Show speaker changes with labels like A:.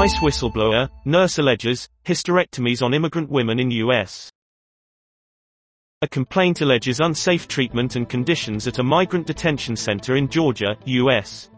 A: ICE whistleblower, nurse alleges, hysterectomies on immigrant women in U.S. A complaint alleges unsafe treatment and conditions at a migrant detention center in Georgia, U.S.